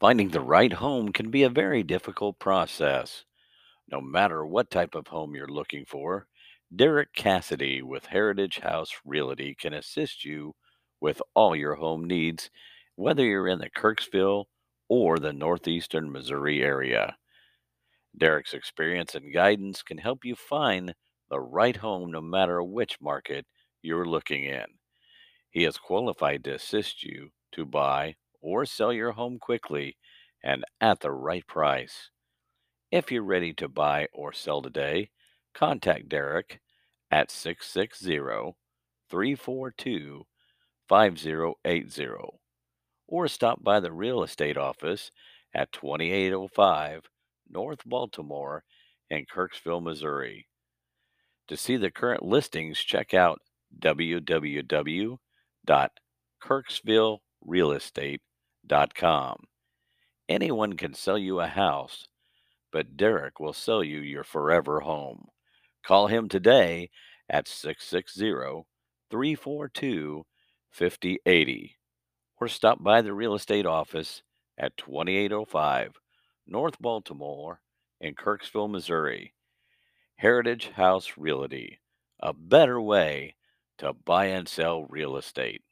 Finding the right home can be a very difficult process. No matter what type of home you're looking for, Derek Cassidy with Heritage House Realty can assist you with all your home needs, whether you're in the Kirksville or the northeastern Missouri area. Derek's experience and guidance can help you find the right home no matter which market you're looking in. He is qualified to assist you to buy or sell your home quickly and at the right price. If you're ready to buy or sell today, contact Derek at 660 342 5080 or stop by the real estate office at 2805 North Baltimore in Kirksville, Missouri. To see the current listings, check out www.kirksvillerealestate.com. Anyone can sell you a house, but Derek will sell you your forever home. Call him today at 660 342 5080 or stop by the real estate office at 2805 North Baltimore in Kirksville, Missouri. Heritage House Realty, a better way to buy and sell real estate.